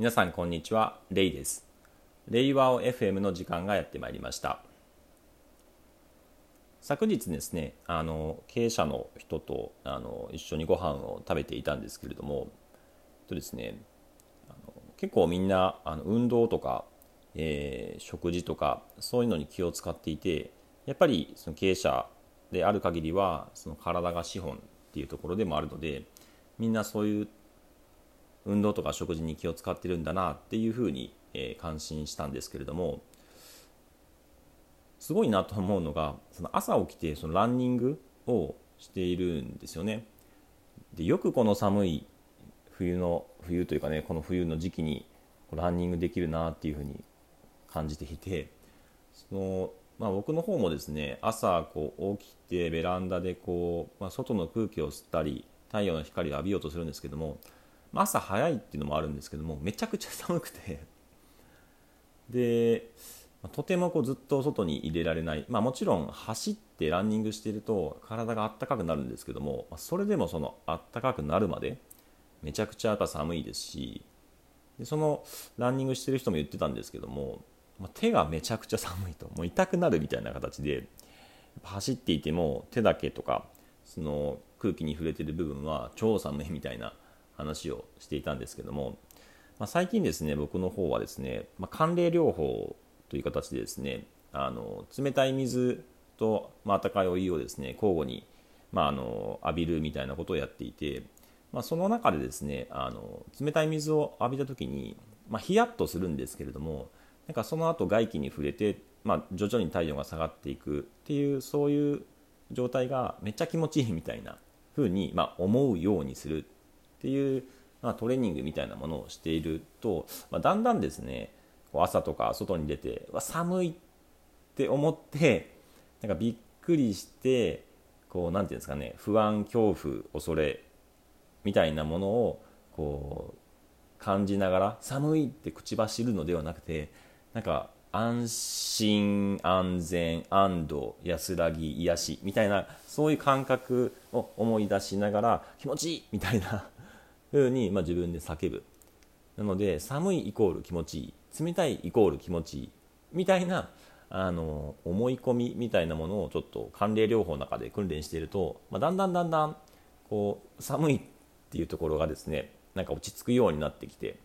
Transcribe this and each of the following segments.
皆さんこんにちはレイです。レイワオ FM の時間がやってまいりました。昨日ですねあの経営者の人とあの一緒にご飯を食べていたんですけれどもとですねあの結構みんなあの運動とか、えー、食事とかそういうのに気を使っていてやっぱりその経営者である限りはその体が資本っていうところでもあるのでみんなそういう運動とか食事に気を使ってるんだなっていうふうに、えー、感心したんですけれどもすごいなと思うのがその朝起きてそのランニングをしているんですよね。でよくこの寒い冬の冬というかねこの冬の時期にランニングできるなっていうふうに感じていてその、まあ、僕の方もですね朝こう起きてベランダでこう、まあ、外の空気を吸ったり太陽の光を浴びようとするんですけども朝早いっていうのもあるんですけどもめちゃくちゃ寒くて。でとてもこうずっと外に入れられない、まあ、もちろん走ってランニングしていると体があったかくなるんですけどもそれでもそのあったかくなるまでめちゃくちゃやっぱ寒いですしでそのランニングしてる人も言ってたんですけども、まあ、手がめちゃくちゃ寒いと。もう痛くなるみたいな形で走っていても手だけとかその空気に触れてる部分は超寒いみたいな話をしていたんですけども、まあ、最近ですね僕の方はですね、まあ、寒冷療法という形でですねあの冷たい水と、まあったかいお湯をですね交互に、まあ、あの浴びるみたいなことをやっていて、まあ、その中でですねあの冷たい水を浴びた時に、まあ、ヒヤッとするんですけれどもなんかその後外気に触れて、まあ、徐々に体温が下がっていくっていうそういう状態がめっちゃ気持ちいいみたいな風にまあ思うようにするっていう、まあ、トレーニングみたいなものをしていると、まあ、だんだんですね朝とか外に出て寒いって思ってなんかびっくりしてこうなんていうんですかね不安恐怖恐れみたいなものをこう感じながら寒いって口走るのではなくてなんか安心安全安堵安らぎ癒しみたいなそういう感覚を思い出しながら気持ちいいみたいな風に、まあ、自分で叫ぶ。なので寒いイコール気持ちいい。冷たいイコール気持ちいい。みたいなあの思い込みみたいなものをちょっと寒冷療法の中で訓練していると、まあ、だんだんだんだんこう寒いっていうところがですねなんか落ち着くようになってきて、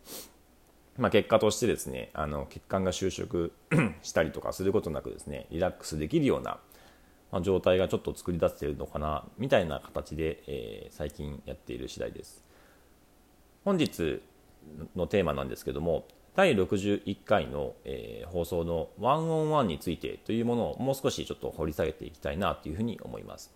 まあ、結果としてですねあの血管が収縮 したりとかすることなくですねリラックスできるような、まあ、状態がちょっと作り出せているのかなみたいな形で、えー、最近やっている次第です。本日のテーマなんですけども第61回の、えー、放送のワンオンワンについてというものをもう少しちょっと掘り下げていきたいなというふうに思います。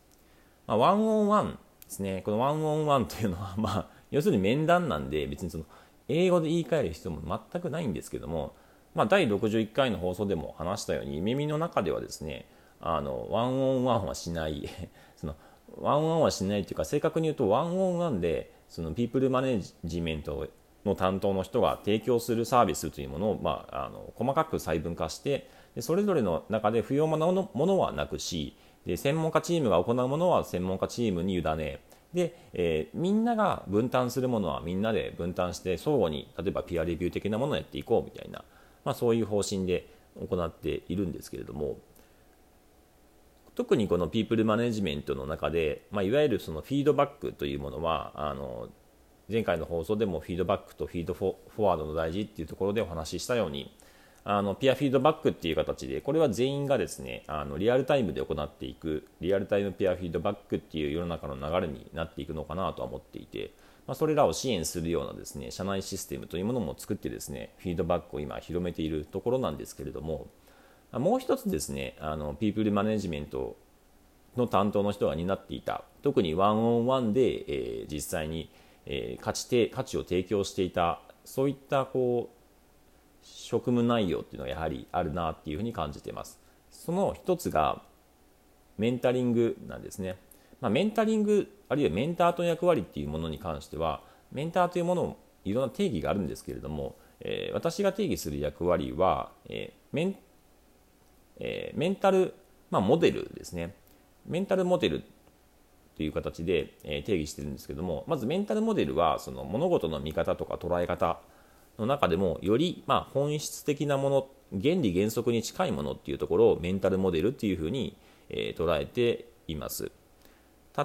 まあ、ワンオンワンですね。このワンオンワンというのは、まあ、要するに面談なんで別にその英語で言い換える必要も全くないんですけども、まあ、第61回の放送でも話したように耳の中ではですねあのワンオンワンはしない そのワンオンワンはしないというか正確に言うとワンオンワンでそのピープルマネジメントの担当の人が提供するサービスというものを、まあ、あの細かく細分化してでそれぞれの中で不要なものはなくしで専門家チームが行うものは専門家チームに委ねで、えー、みんなが分担するものはみんなで分担して相互に例えばピアレビュー的なものをやっていこうみたいな、まあ、そういう方針で行っているんですけれども特にこのピープルマネジメントの中で、まあ、いわゆるそのフィードバックというものはあの前回の放送でもフィードバックとフィードフォワードの大事っていうところでお話ししたようにあのピアフィードバックっていう形でこれは全員がですねあのリアルタイムで行っていくリアルタイムピアフィードバックっていう世の中の流れになっていくのかなとは思っていて、まあ、それらを支援するようなですね社内システムというものも作ってですねフィードバックを今広めているところなんですけれどももう一つですね、あの、ピープルマネジメントの担当の人が担っていた、特にワンオンワンで、えー、実際に、えー、価値て価値を提供していた、そういったこう、職務内容っていうのがやはりあるなっていうふうに感じています。その一つが、メンタリングなんですね。まあ、メンタリング、あるいはメンターとの役割っていうものに関しては、メンターというものをいろんな定義があるんですけれども、えー、私が定義する役割は、えー、メンえー、メンタル、まあ、モデルですね。メンタルモデルという形で、え、定義してるんですけども、まずメンタルモデルはその物事の見方とか捉え方の中でもよりまあ本質的なもの原理原則に近いものっていうところをメンタルモデルっていうふうに、え、捉えています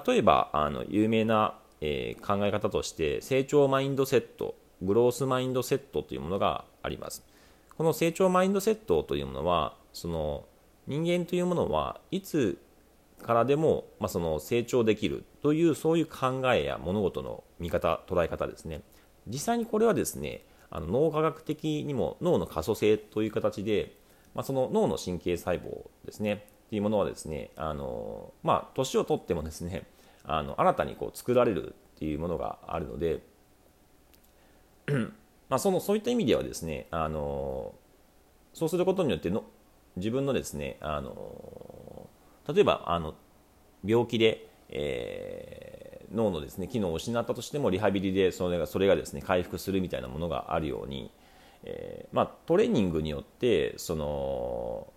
例えばあの有名な、え、考え方として成長マインドセットグロースマインドセットというものがありますこの成長マインドセットというものはその人間というものはいつからでも、まあ、その成長できるというそういう考えや物事の見方捉え方ですね。実際にこれはですねあの脳科学的にも脳の可塑性という形で、まあ、その脳の神経細胞ですねっていうものはですねあのまあ年を取ってもですねあの新たにこう作られるっていうものがあるのでまあそのそういった意味ではですねあのそうすることによっての自分のですねあの例えばあの病気で、えー、脳のですね機能を失ったとしてもリハビリでそれがそれがですね回復するみたいなものがあるように、えー、まあ、トレーニングによってその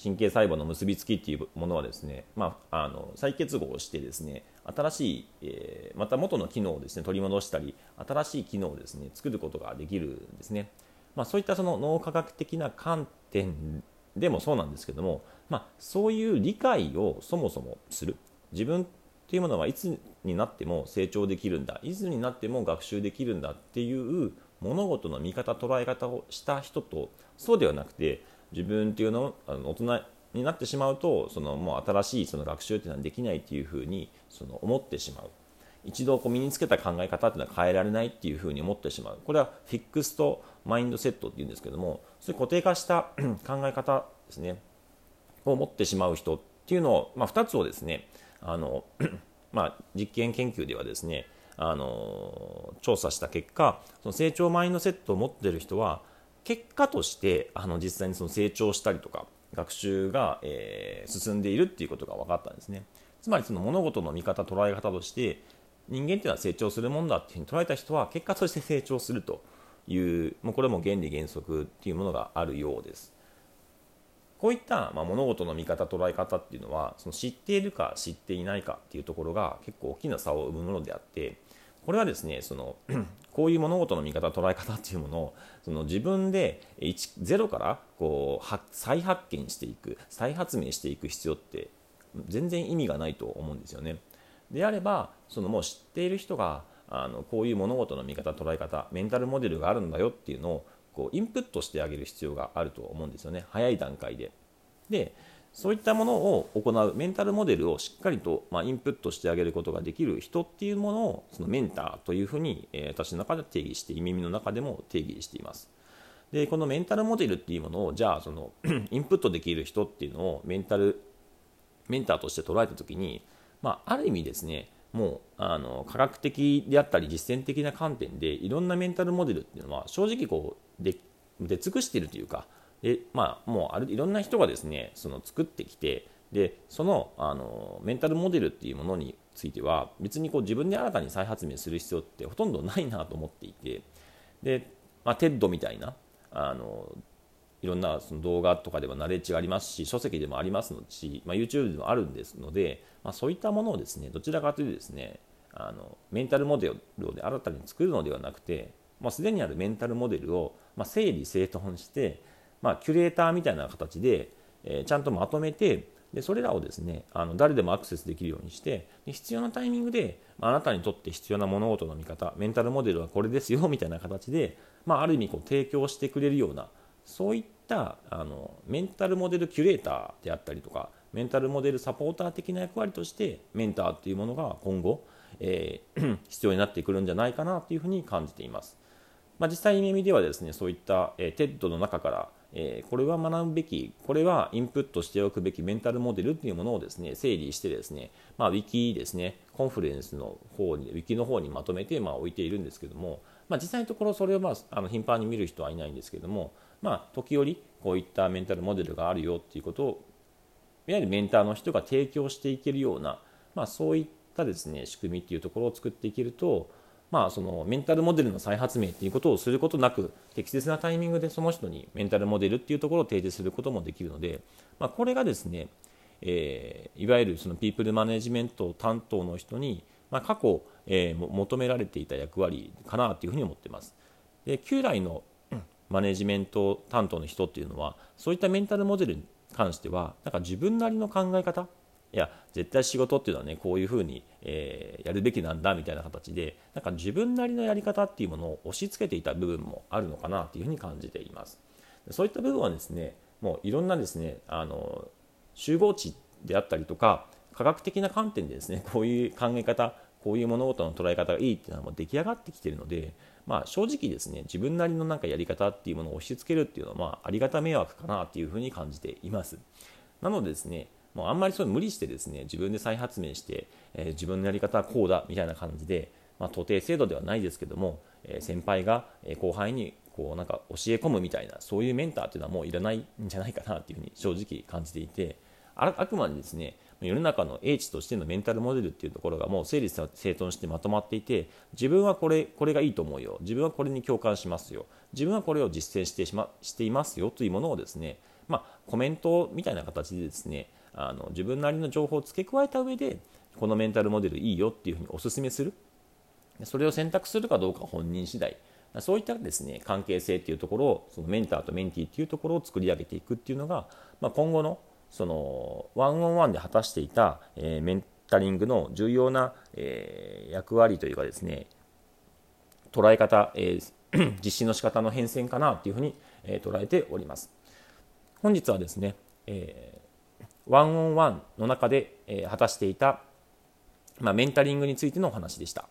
神経細胞の結びつきっていうものはですね、まあ、あの再結合してですね新しい、えー、また元の機能をですね取り戻したり新しい機能をですね作ることができるんですね、まあ、そういったその脳科学的な観点でもそうなんですけども、まあ、そういう理解をそもそもする。自分というものはいつになっても成長できるんだ。いつになっても学習できるんだっていう物事の見方捉え方をした人とそうではなくて自分っていうのあの大人になってしまうとそのもう新しいその学習っていうのはできないっていうふうにその思ってしまう。一度こう身につけた考え方っていうのは変えられないっていうふうに思ってしまう。これはフィックスとマインドセットっていうんですけどもそういう固定化した考え方ですね。を持ってしまう人っていうのを、まあ、2つをですねあの、まあ、実験研究ではですねあの調査した結果その成長マインドセットを持ってる人は結果としてあの実際にその成長したりとか学習が、えー、進んでいるっていうことが分かったんですね。つまりその物事の見方捉え方として人間っていうのは成長するもんだっていうふうに捉えた人は結果として成長するというもうこれも原理原則っていうものがあるようですこういった、まあ、物事の見方捉え方っていうのはその知っているか知っていないかっていうところが結構大きな差を生むものであってこれはですねその こういう物事の見方捉え方っていうものをその自分でゼロからこう再発見していく再発明していく必要って全然意味がないと思うんですよね。であればそのもう知っている人があのこういう物事の見方捉え方メンタルモデルがあるんだよっていうのをこうインプットしてあげる必要があると思うんですよね早い段階で。でそういったものを行うメンタルモデルをしっかりと、まあ、インプットしてあげることができる人っていうものをそのメンターというふうに、えー、私の中で定義して耳の中でも定義しています。でこのメンタルモデルっていうものをじゃあその インプットできる人っていうのをメンタルメンターとして捉えた時に、まあ、ある意味ですねもうあの科学的であったり実践的な観点でいろんなメンタルモデルっていうのは正直こうで出尽くしているというかで、まあ、もうあるいろんな人がですねその作ってきてでそのあのメンタルモデルっていうものについては別にこう自分で新たに再発明する必要ってほとんどないなと思っていてで、まあ、 TED みたいなあのいろんなその動画とかではナレッジがありますし書籍でもありますのし、まあ、YouTube でもあるんですので、まあ、そういったものをですねどちらかというとですねあのメンタルモデルを新たに作るのではなくて、まあ、すでにあるメンタルモデルを、ま整理整頓してまあ、キュレーターみたいな形で、えー、ちゃんとまとめてでそれらをですねあの誰でもアクセスできるようにしてで必要なタイミングで、まあ、あなたにとって必要な物事の見方メンタルモデルはこれですよみたいな形で、まあ、ある意味こう提供してくれるようなそういったあのメンタルモデルキュレーターであったりとかメンタルモデルサポーター的な役割としてメンターっていうものが今後、えー、必要になってくるんじゃないかなというふうに感じています。まあ、実際に意味ではですねそういった、えー、TED の中からえー、これは学ぶべき、これはインプットしておくべきメンタルモデルというものをですね整理してですね、まあ、ウィキですね、コンフルエンスの方に、ウィキの方にまとめてまあ置いているんですけども、まあ、実際のところそれをまああの頻繁に見る人はいないんですけども、まあ、時折こういったメンタルモデルがあるよっていうことを、いわゆるメンターの人が提供していけるような、まあ、そういったですね仕組みっていうところを作っていけると、まあ、そのメンタルモデルの再発明っていうことをすることなく適切なタイミングでその人にメンタルモデルっていうところを提示することもできるので、まあ、これがですね、えー、いわゆるそのピープルマネジメント担当の人に、まあ、過去、えー、求められていた役割かなというふうに思っています。で旧来のマネジメント担当の人っていうのはそういったメンタルモデルに関してはなんか自分なりの考え方いや絶対仕事っていうのはねこういうふうに、えー、やるべきなんだみたいな形でなんか自分なりのやり方っていうものを押し付けていた部分もあるのかなというふうに感じていますそういった部分はですねもういろんなですねあの集合値であったりとか科学的な観点でですね こういう考え方こういう物事の捉え方がいいっていうのはもう出来上がってきてるので、まあ、正直ですね自分なりのなんかやり方っていうものを押し付けるっていうのは、まあ、ありがた迷惑かなっていうふうに感じています。なのでですねもうあんまりそう無理してですね自分で再発明して、えー、自分のやり方はこうだみたいな感じで、まあ、徒弟制度ではないですけども、えー、先輩が後輩にこうなんか教え込むみたいなそういうメンターっていうのはもういらないんじゃないかなっていうふうに正直感じていてあくまでですね世の中の英知としてのメンタルモデルっていうところがもう整理整頓してまとまっていて自分はこれこれがいいと思うよ。自分はこれに共感しますよ。自分はこれを実践してし,、ま、していますよというものをですね、まあ、コメントみたいな形でですねあの自分なりの情報を付け加えた上でこのメンタルモデルいいよっていうふうにお勧めする。それを選択するかどうか本人次第。そういったですね関係性っていうところをそのメンターとメンティーっていうところを作り上げていくっていうのが、まあ、今後のそのワンオンワンで果たしていた、えー、メンタリングの重要な、えー、役割というかですね捉え方、えー、実施の仕方の変遷かなというふうに、えー、捉えております。本日はですね、えー、ワンオンワンの中で、えー、果たしていた、まあ、メンタリングについてのお話でした。